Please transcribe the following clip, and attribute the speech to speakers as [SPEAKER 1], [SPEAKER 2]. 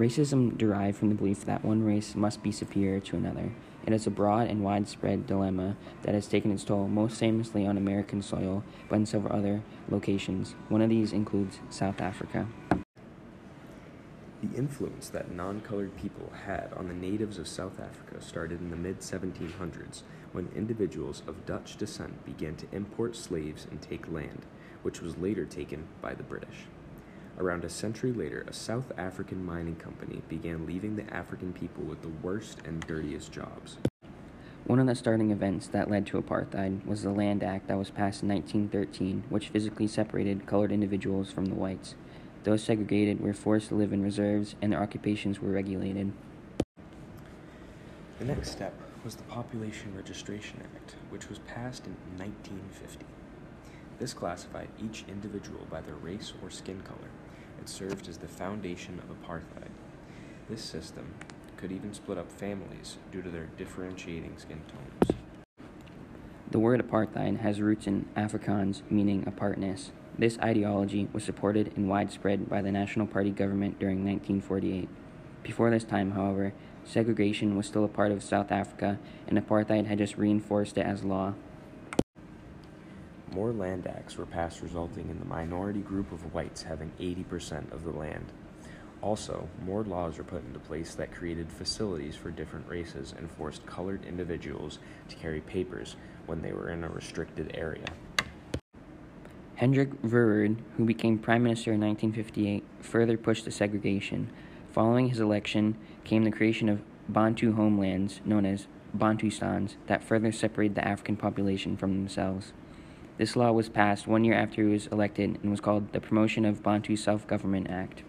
[SPEAKER 1] Racism derived from the belief that one race must be superior to another. It is a broad and widespread dilemma that has taken its toll most famously on American soil, but in several other locations. One of these includes South Africa.
[SPEAKER 2] The influence that non colored people had on the natives of South Africa started in the mid 1700s when individuals of Dutch descent began to import slaves and take land, which was later taken by the British. Around a century later, a South African mining company began leaving the African people with the worst and dirtiest jobs.
[SPEAKER 1] One of the starting events that led to apartheid was the Land Act that was passed in 1913, which physically separated colored individuals from the whites. Those segregated were forced to live in reserves, and their occupations were regulated.
[SPEAKER 2] The next step was the Population Registration Act, which was passed in 1950. This classified each individual by their race or skin color. Served as the foundation of apartheid. This system could even split up families due to their differentiating skin tones.
[SPEAKER 1] The word apartheid has roots in Afrikaans meaning apartness. This ideology was supported and widespread by the National Party government during 1948. Before this time, however, segregation was still a part of South Africa and apartheid had just reinforced it as law.
[SPEAKER 2] More land acts were passed, resulting in the minority group of whites having 80% of the land. Also, more laws were put into place that created facilities for different races and forced colored individuals to carry papers when they were in a restricted area.
[SPEAKER 1] Hendrik Verwoerd, who became prime minister in 1958, further pushed the segregation. Following his election came the creation of Bantu homelands, known as Bantustans, that further separated the African population from themselves. This law was passed one year after he was elected and was called the Promotion of Bantu Self Government Act.